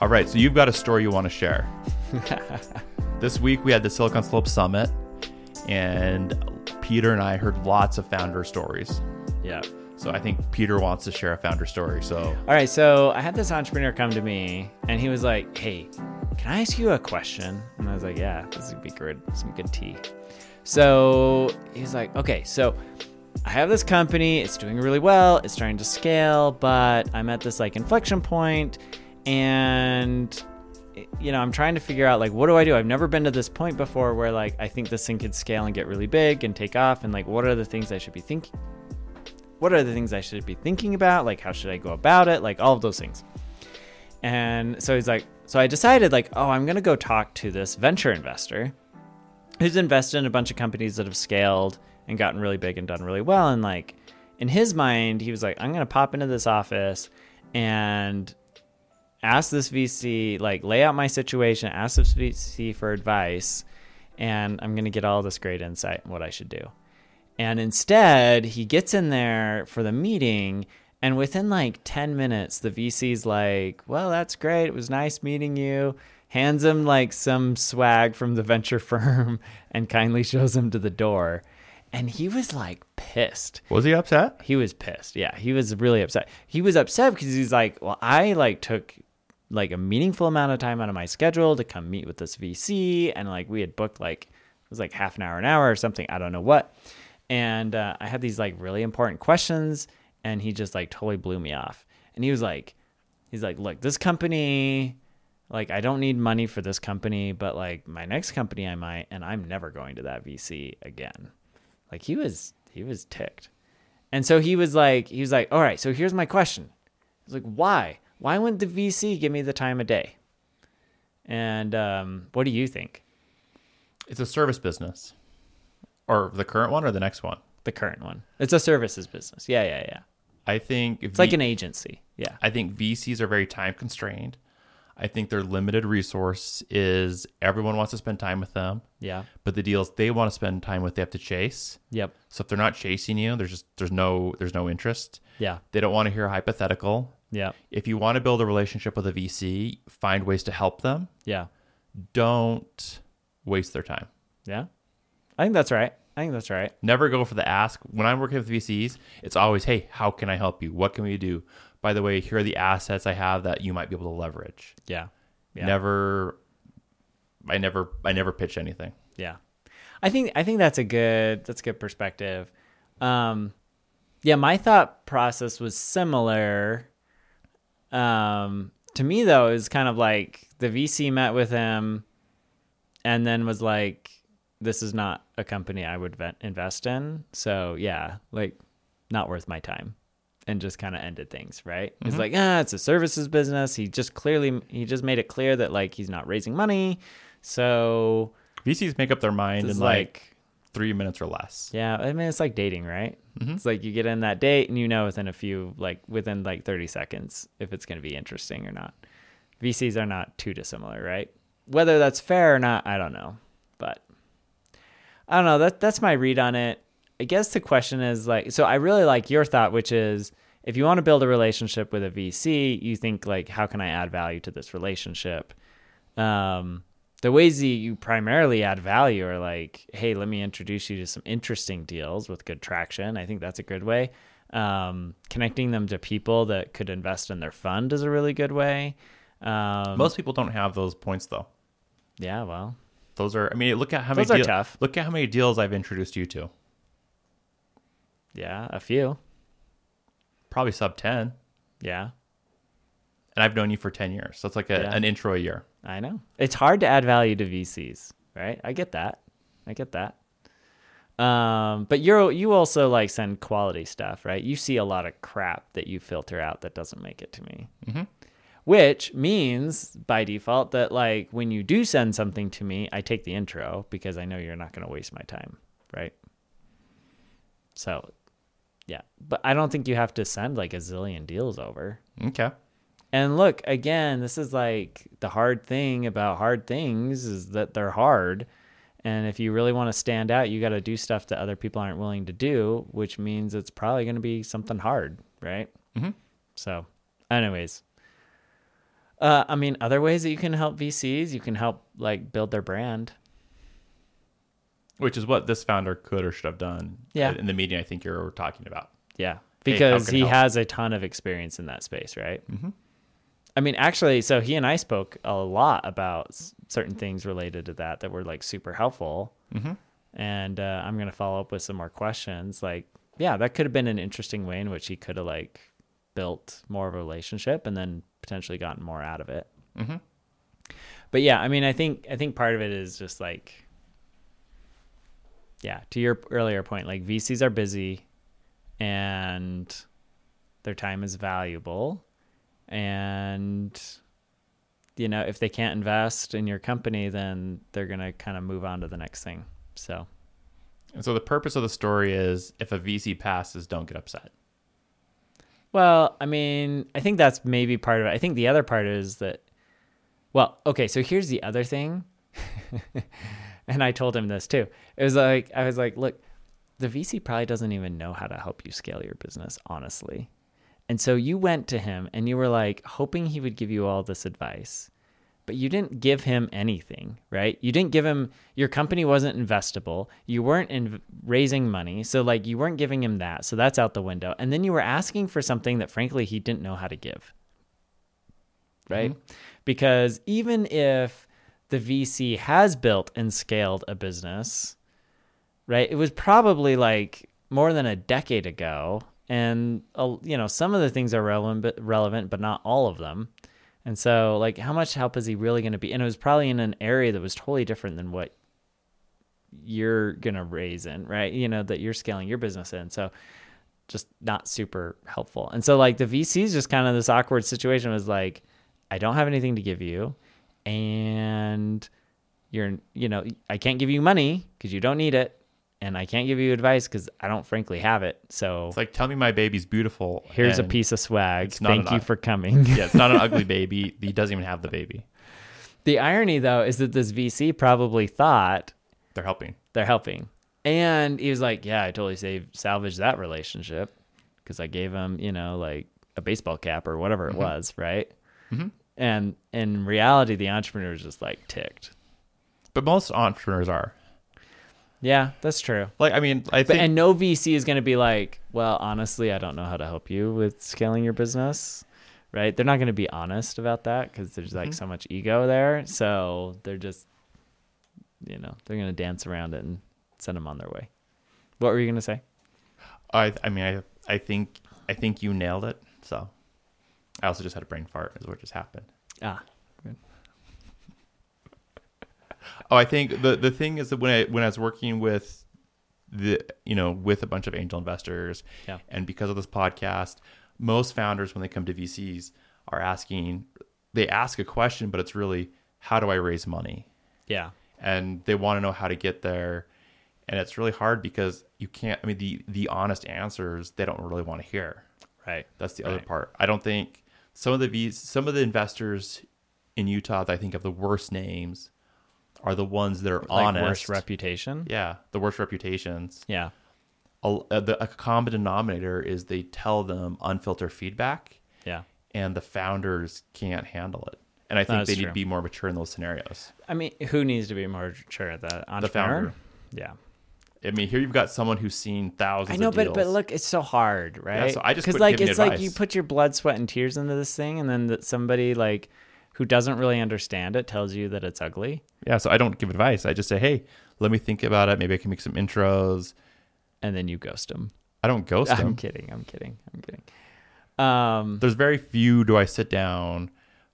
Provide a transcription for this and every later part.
All right, so you've got a story you want to share. this week we had the Silicon Slopes Summit, and Peter and I heard lots of founder stories. Yeah. So I think Peter wants to share a founder story. So All right, so I had this entrepreneur come to me and he was like, Hey, can I ask you a question? And I was like, Yeah, this would be good. Some good tea. So he's like, Okay, so I have this company, it's doing really well, it's starting to scale, but I'm at this like inflection point and you know, I'm trying to figure out like what do I do? I've never been to this point before where like I think this thing could scale and get really big and take off and like what are the things I should be thinking what are the things I should be thinking about? Like, how should I go about it? Like, all of those things. And so he's like, so I decided, like, oh, I'm going to go talk to this venture investor who's invested in a bunch of companies that have scaled and gotten really big and done really well. And, like, in his mind, he was like, I'm going to pop into this office and ask this VC, like, lay out my situation, ask this VC for advice, and I'm going to get all this great insight on what I should do. And instead, he gets in there for the meeting, and within like 10 minutes, the VC's like, Well, that's great. It was nice meeting you. Hands him like some swag from the venture firm and kindly shows him to the door. And he was like pissed. was he upset? He was pissed. Yeah, he was really upset. He was upset because he's like, Well, I like took like a meaningful amount of time out of my schedule to come meet with this VC. And like we had booked like, it was like half an hour, an hour or something. I don't know what and uh, I had these like really important questions, and he just like totally blew me off. And he was like, he's like, look, this company, like I don't need money for this company, but like my next company I might, and I'm never going to that VC again. Like he was, he was ticked, and so he was like, he was like, all right, so here's my question. He's like, why? Why wouldn't the VC give me the time of day? And um, what do you think? It's a service business. Or the current one or the next one? The current one. It's a services business. Yeah, yeah, yeah. I think It's like an agency. Yeah. I think VCs are very time constrained. I think their limited resource is everyone wants to spend time with them, Yeah. but the deals they want to spend time with they have to chase. Yep. So if they're not chasing you, there's just there's no there's no interest. Yeah. They don't want to hear a hypothetical. Yeah. If you want to build a relationship with a VC, find ways to help them. Yeah. Don't waste their time. Yeah. I think that's right. I think that's right. Never go for the ask. When I'm working with VCs, it's always, hey, how can I help you? What can we do? By the way, here are the assets I have that you might be able to leverage. Yeah. Yeah. Never I never I never pitch anything. Yeah. I think I think that's a good that's a good perspective. Um yeah, my thought process was similar. Um to me though, is kind of like the VC met with him and then was like this is not a company I would vet- invest in. So, yeah, like not worth my time. And just kind of ended things, right? It's like, ah, it's a services business. He just clearly he just made it clear that like he's not raising money. So, VCs make up their mind and like, like- three minutes or less. Yeah, I mean it's like dating, right? It's like you get in that date and you know within a few like within like 30 seconds if it's going to be interesting or not. VCs are not too dissimilar, right? Whether that's fair or not, I don't know. But I don't know, that that's my read on it. I guess the question is like so I really like your thought which is if you want to build a relationship with a VC, you think like how can I add value to this relationship? Um the ways that you primarily add value are like, hey, let me introduce you to some interesting deals with good traction. I think that's a good way. Um, connecting them to people that could invest in their fund is a really good way. Um, Most people don't have those points though. yeah, well, Those are I mean, look at how Those many are deal- tough. Look at how many deals I've introduced you to. yeah, a few. Probably sub 10. Yeah, And I've known you for 10 years. So it's like a, Yeah. an intro a year. I know. It's hard to add value to VCs, right? I get that. I get that. Um, but you're you also like send quality stuff, right? You see a lot of crap that you filter out that doesn't make it to me. Mhm. Which means by default that like when you do send something to me, I take the intro because I know you're not going to waste my time, right? So, yeah, but I don't think you have to send like a zillion deals over. Okay. And look, again, this is like the hard thing about hard things is that they're hard. And if you really want to stand out, you got to do stuff that other people aren't willing to do, which means it's probably going to be something hard, right? Mhm. So, anyways, Uh, I mean, other ways that you can help VCs, you can help like build their brand. Which is what this founder could or should have done. Yeah. In the meeting, I think you're talking about. Yeah, because I he help? has a ton of experience in that space, right? Mm-hmm. I mean, actually, so he and I spoke a lot about s- certain things related to that that were like super helpful. Mhm. And uh, I'm gonna follow up with some more questions. Like, yeah, that could have been an interesting way in which he could have like built more of a relationship and then potentially gotten more out of it. Mm-hmm. But yeah, I mean, I think I think part of it is just like, yeah, to your earlier point, like VCs are busy, and their time is valuable, and you know if they can't invest in your company, then they're gonna kind of move on to the next thing. So And so the purpose of the story is if a VC passes, don't get upset. Well, I mean, I think that's maybe part of it. I think the other part is that, well, okay, so here's the other thing. and I told him this too. It was like, I was like, look, the VC probably doesn't even know how to help you scale your business, honestly. And so you went to him and you were like hoping he would give you all this advice, but you didn't give him anything, right? You didn't give him, your company wasn't investable. You weren't in raising money. So, like, you weren't giving him that. So, that's out the window. And then you were asking for something that, frankly, he didn't know how to give, right? Mm-hmm. Because even if the VC has built and scaled a business, right? It was probably like more than a decade ago, and uh, you know some of the things are relevant, but relevant, but not all of them. And so, like, how much help is he really going to be? And it was probably in an area that was totally different than what you're going to raise in, right? You know, that you're scaling your business in. So, just not super helpful. And so, like, the VC's just kind of this awkward situation was like, I don't have anything to give you, and you're, you know, I can't give you money because you don't need it. And I can't give you advice because I don't frankly have it. So It's like, tell me my baby's beautiful. here's a piece of swag. Thank you for coming. Yeah, it's not an ugly baby. He doesn't even have the baby. The irony, though, is that this VC probably thought They're helping. they're helping. And he was like, Yeah, I totally saved, salvaged that relationship because I gave him, you know, like a baseball cap or whatever it was, right? Mhm. And in reality, the entrepreneur is just like ticked. But most entrepreneurs are. Yeah, that's true. Like, I mean, I But think and no VC is going to be like, well, honestly, I don't know how to help you with scaling your business, right? They're not going to be honest about that because there's like Mhm. so much ego there. So they're just, you know, they're going to dance around it and send them on their way. What were you going to say? I, I mean, I, I think, I think you nailed it. So, I also just had a brain fart. Is what just happened. Ah, Oh, I think the the thing is that when I when I was working with the you know with a bunch of angel investors, Yeah. and because of this podcast, most founders when they come to VCs are asking, they ask a question, but it's really how do I raise money, yeah, and they want to know how to get there, and it's really hard because you can't. I mean, the the honest answers they don't really want to hear. right. That's the other part. I don't think some of the V's, some of the investors in Utah that I think have the worst names are the ones that are Like honest. worst reputation. yeah, the worst reputations. Yeah. A, uh, the, a common denominator is they tell them unfiltered feedback, Yeah. and the founders can't handle it. And I think they need to be more mature in those scenarios. I mean, who needs to be more mature at that? Entrepreneur? founder. Yeah. I mean, here you've got someone who's seen thousands. I know, but deals. but look, it's so hard, right? so I just because like it's like you put your blood, sweat, and tears into this thing, and then that somebody like who doesn't really understand it tells you that it's ugly, yeah. So I don't give advice. I just say, hey, let me think about it. Maybe I can make some intros. and then you ghost them. I don't ghost them. I'm kidding. I'm kidding. I'm kidding. Um, there's very few do I sit down,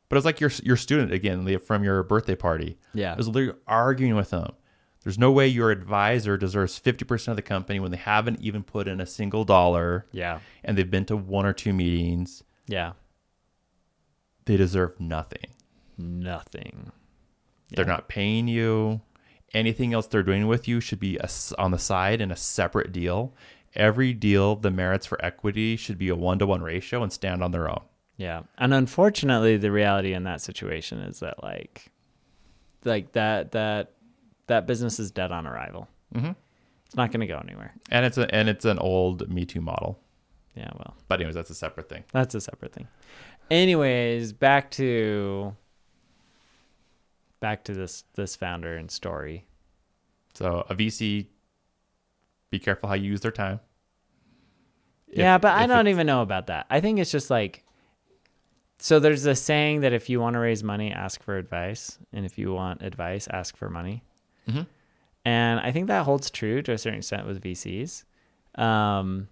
but it's like your your student again Leah, from your birthday party. yeah, I was literally arguing with them. There's no way your advisor deserves 50% of the company when they haven't even put in a single dollar yeah, and they've been to one or two meetings. yeah. They deserve nothing. Nothing. They're not paying you. Anything else they're doing with you should be a on the side in a separate deal. Every deal, the merits for equity should be a one to one ratio and stand on their own. Yeah. And unfortunately the reality in that situation is that like like that that that business is dead on arrival. hmm It's not going to go anywhere. And it's a and it's an old Me Too model. Yeah, well, But anyways, that's a separate thing. that's a separate thing. Anyways, back to back to this this founder and story. So a VC, be careful how you use their time. If- yeah, but I don't even know about that. I think it's just like so there's a saying that if you want to raise money, ask for advice, and if you want advice, ask for money. Mhm. And I think that holds true to a certain extent with VCs. Um,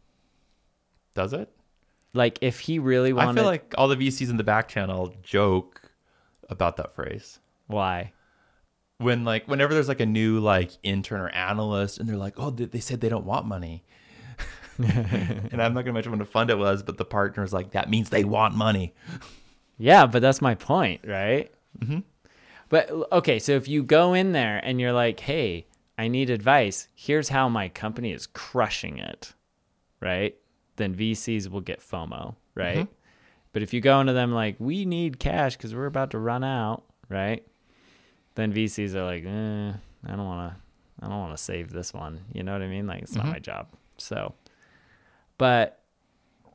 Does it? like if he really wanted, I feel like all the VCs in the back channel joke about that phrase. Why? When like whenever there's like a new like intern or analyst and they're like, oh, they, they said they don't want money. and I'm not gonna mention what a fund it was, but the partner's like, that means they want money. Yeah, but that's my point, right? Mm-hmm. But okay, so if you go in there and you're like, "Hey, I need advice. Here's how my company is crushing it," right? Then VCs will get FOMO, right? But if you go into them like, "We need cash because we're about to run out," right? Then VCs are like, eh, "I don't want to. I don't want to save this one." You know what I mean? Like, it's not my job. So, but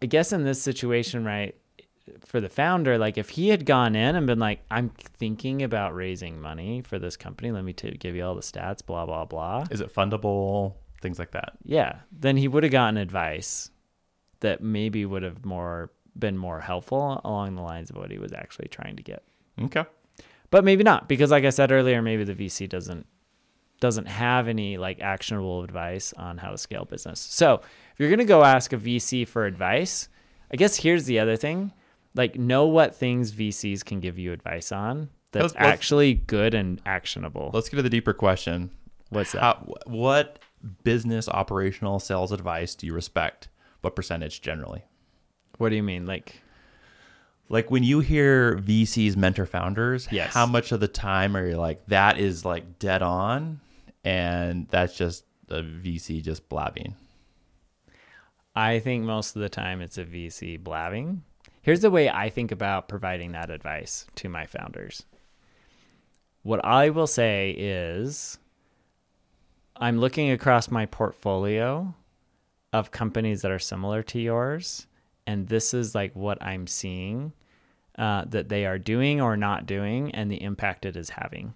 I guess in this situation, right? for the founder, like if he had gone in and been like, I'm thinking about raising money for this company, let me t- give you all the stats, blah, blah, blah. Is it fundable? Things like that. Yeah. Then he would have gotten advice that maybe would have more been more helpful along the lines of what he was actually trying to get. Okay. But maybe not, because like I said earlier, maybe the VC doesn't doesn't have any like actionable advice on how to scale business. So if you're gonna go ask a VC for advice, I guess here's the other thing. Like know what things VCs can give you advice on that's Let's- let's- actually good and actionable. Let's get to the deeper question. What's that? How, what business operational sales advice do you respect? What percentage generally? What do you mean? Like Like when you hear VCs mentor founders, Yes. how much of the time are you like that is like dead on and that's just a VC just blabbing? I think most of the time it's a VC blabbing. Here's the way I think about providing that advice to my founders. What I will say is I'm looking across my portfolio of companies that are similar to yours, and this is like what I'm seeing uh, that they are doing or not doing and the impact it is having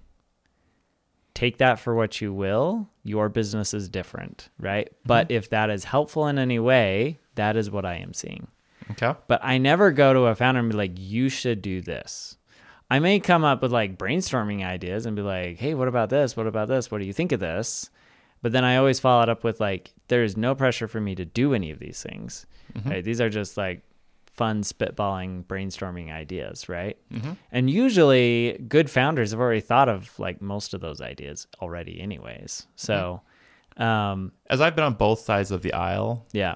take that for what you will. Your business is different, right? But if that is helpful in any way, that is what I am seeing. Okay. But I never go to a founder and be like, you should do this. I may come up with like brainstorming ideas and be like, hey, what about this? What about this? What do you think of this? But then I always follow it up with like, there is no pressure for me to do any of these things. Mm-hmm. Right? These are just like fun spitballing brainstorming ideas, right? Mm-hmm. And usually good founders have already thought of like most of those ideas already anyways. Mm-hmm. So um As I've been on both sides of the aisle, yeah.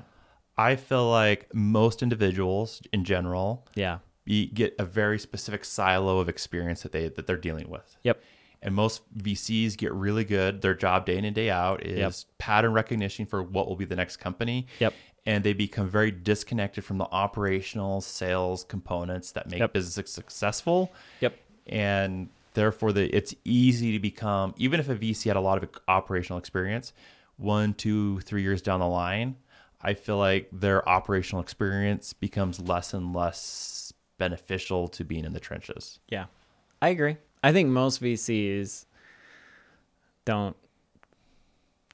I feel like most individuals in general Yeah. you get a very specific silo of experience that they that they're dealing with. Yep. And most VCs get really good. Their job day in and day out is Yep. pattern recognition for what will be the next company. Yep. And they become very disconnected from the operational sales components that make Yep. business successful. Yep. And therefore, the, it's easy to become, even if a VC had a lot of operational experience, one, two, three years down the line, I feel like their operational experience becomes less and less beneficial to being in the trenches. Yeah, I agree. I think most VCs don't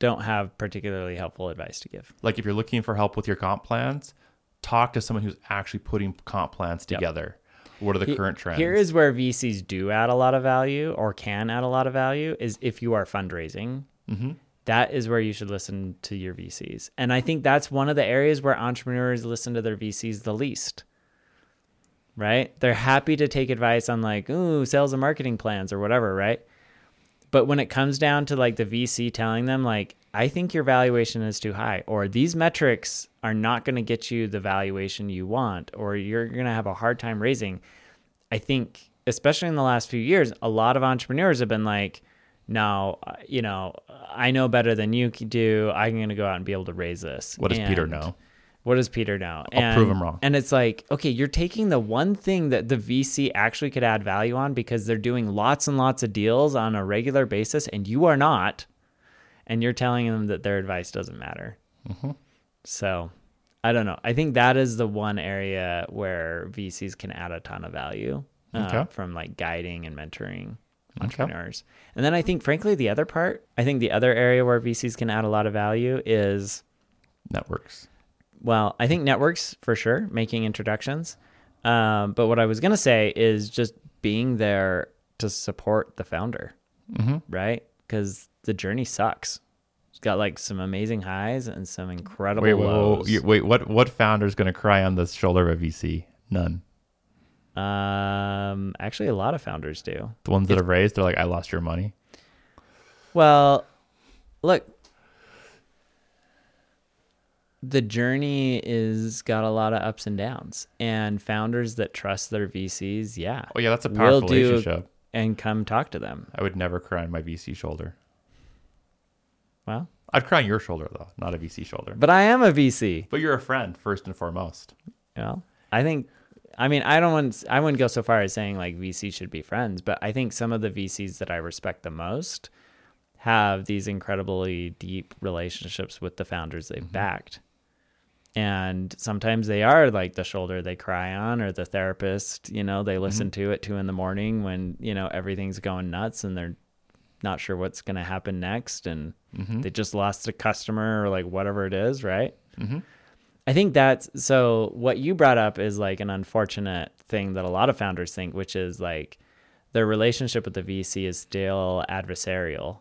don't have particularly helpful advice to give. Like if you're looking for help with your comp plans, talk to someone who's actually putting comp plans Yep. together. What are the He- current trends? Here is where VCs do add a lot of value or can add a lot of value is if you are fundraising. Mm-hmm. That is where you should listen to your VCs. And I think that's one of the areas where entrepreneurs listen to their VCs the least. Right? They're happy to take advice on like, ooh, sales and marketing plans or whatever, right? But when it comes down to like the VC telling them like, I think your valuation is too high, or these metrics are not going to get you the valuation you want, or you're going to have a hard time raising. I think, especially in the last few years, a lot of entrepreneurs have been like, no, uh, you know, I know better than you do. I'm going to go out and be able to raise this. What does Peter know? What does Peter know? I'll prove him wrong. And it's like, okay, you're taking the one thing that the VC actually could add value on because they're doing lots and lots of deals on a regular basis, and you are not. And you're telling them that their advice doesn't matter. Mm-hmm. So I don't know. I think that is the one area where VCs can add a ton of value uh, Okay. from like guiding and mentoring Okay. entrepreneurs. And then I think, frankly, the other part, I think the other area where VCs can add a lot of value is, Networks. Well, I think networks for sure, making introductions. Um, but what I was going to say is just being there to support the founder, Mm-hmm. right? Because the journey sucks. It's got like some amazing highs and some incredible Wait, lows. wait, wait, what what founder's going to cry on the shoulder of a VC? None. Um, actually, a lot of founders do. The ones that have raised, they're like, I lost your money. Well, look, the journey is got a lot of ups and downs, and founders that trust their VCs, yeah, Oh yeah, that's a powerful relationship. and come talk to them. I would never cry on my VC shoulder. Well, I'd cry on your shoulder though, not a VC shoulder. but I am a VC. But you're a friend first and foremost. Well, I think, I mean, I don't want, I wouldn't go so far as saying like VCs should be friends, but I think some of the VCs that I respect the most have these incredibly deep relationships with the founders they've mm-hmm. backed. And sometimes they are like the shoulder they cry on or the therapist, you know, they mm-hmm. listen to at two in the morning when, you know, everything's going nuts and they're not sure what's going to happen next. And mm-hmm. they just lost a customer or like whatever it is, right? Mm-hmm. I think that's so. What you brought up is like an unfortunate thing that a lot of founders think, which is like their relationship with the VC is still adversarial.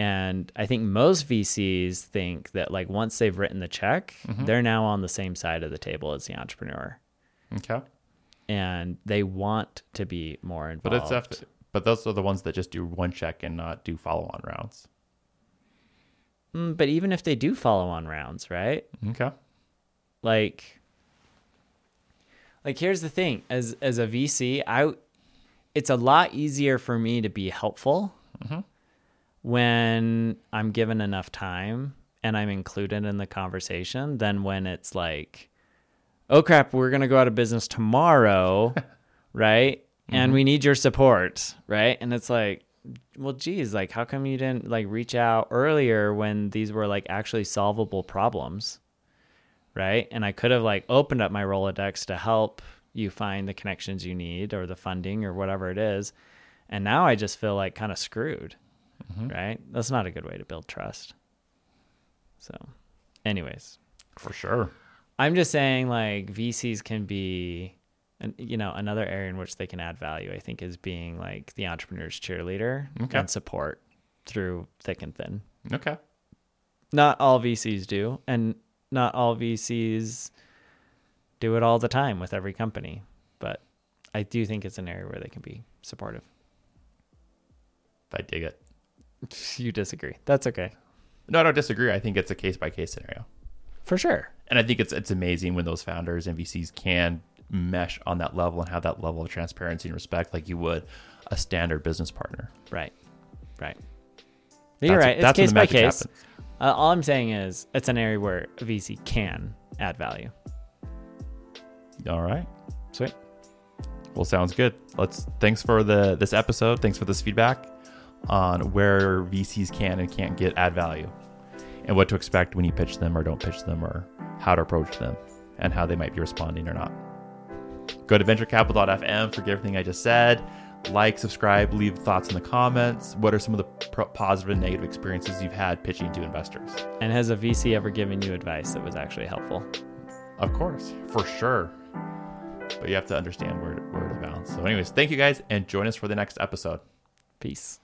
And I think most VCs think that like once they've written the check, they're now on the same side of the table as the entrepreneur, Okay. and they want to be more involved. But it's def- but those are the ones that just do one check and not do follow on rounds. Mm, but even if they do follow on rounds, right? Okay. like like here's the thing as as a vc i it's a lot easier for me to be helpful when i'm given enough time and i'm included in the conversation than when it's like oh crap we're going to go out of business tomorrow right? And mm-hmm. we need your support right? And it's like well geez like how come you didn't like reach out earlier when these were like actually solvable problems? Right? And I could have like opened up my Rolodex to help you find the connections you need or the funding or whatever it is. And now I just feel like kind of screwed, Mm-hmm. right? That's not a good way to build trust. So, anyways, For sure. I'm just saying like VCs can be, an, you know, another area in which they can add value. I think is being like the entrepreneur's cheerleader Okay. and support through thick and thin Okay. not all VCs do, and not all VCs do it all the time with every company. But I do think it's an area where they can be supportive. I dig it. You disagree? That's okay, No, I don't disagree. I think it's a case by case scenario. for sure. And I think it's it's amazing when those founders and VCs can mesh on that level and have that level of transparency and respect like you would a standard business partner. Right, right. That's- You're right. It's that's when case the by case. Uh, all I'm saying is it's an area where a VC can add value. All right. Sweet. Well, sounds good. Let's thanks for the this episode. Thanks for this feedback on where VCs can and can't get add value, and what to expect when you pitch them or don't pitch them, or how to approach them, and how they might be responding or not. Go to venturecapital.fm for everything I just said. Like, subscribe, leave thoughts in the comments. What are some of the pro- positive and negative experiences you've had pitching to investors? And has a VC ever given you advice that was actually helpful? Of course, for sure. But you have to understand where to, where to bounce. So, anyways, thank you guys, and join us for the next episode. Peace.